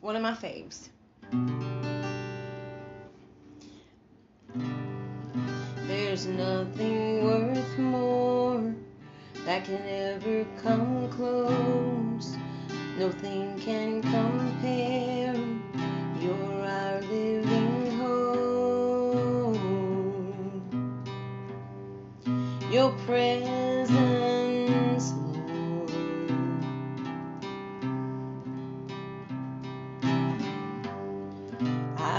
one of my faves. There's nothing worth more that can ever come close. Nothing can compare. You're our living hope. Your presence,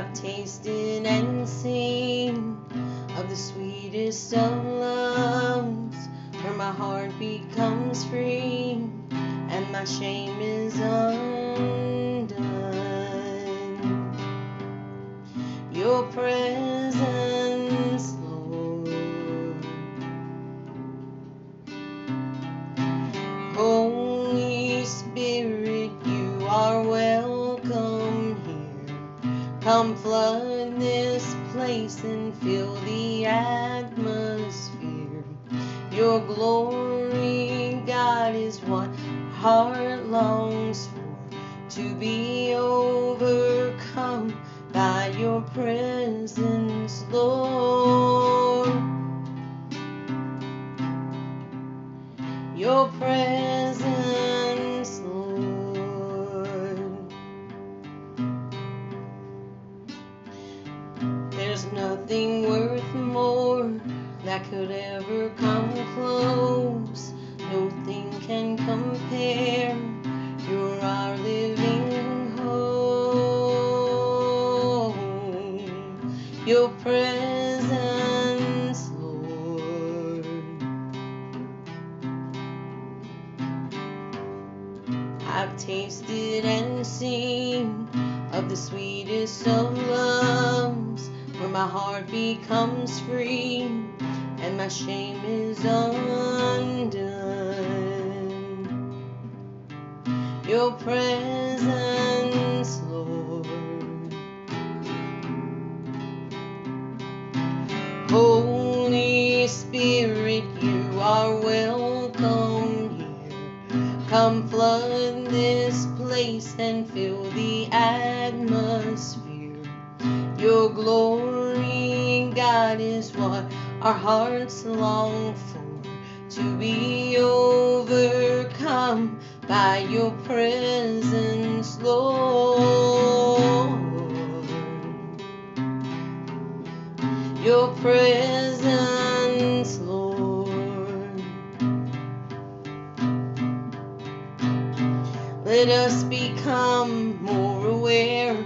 I've tasted and seen of the sweetest of loves, where my heart becomes free and my shame is undone. Your presence, Come flood this place and fill the atmosphere. Your glory, God, is what heart longs for. To be overcome by your presence, Lord. Your presence, There's nothing worth more that could ever come close. Nothing can compare. You're our living home. Your presence, Lord. I've tasted and seen of the sweetest of loves, my heart becomes free and my shame is undone. Your presence, Lord. Holy Spirit, you are welcome here. Come flood this place and fill the atmosphere. Your glory, God, is what our hearts long for. To be overcome by your presence, Lord. Your presence, Lord. Let us become more aware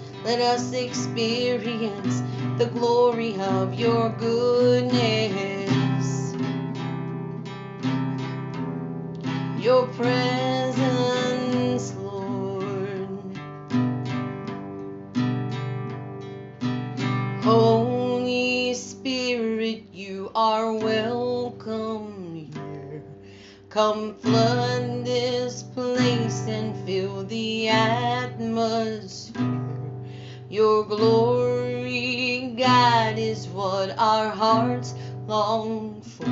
Let us experience the glory of your goodness. Your presence, Lord. Holy Spirit, you are welcome here. Come flood this place and fill the atmosphere your glory. God is what our hearts long for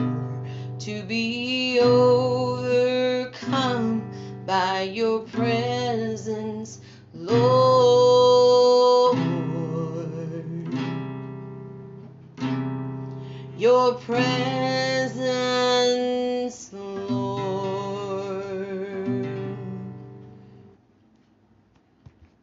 to be overcome by your presence, Lord. Your presence, Lord.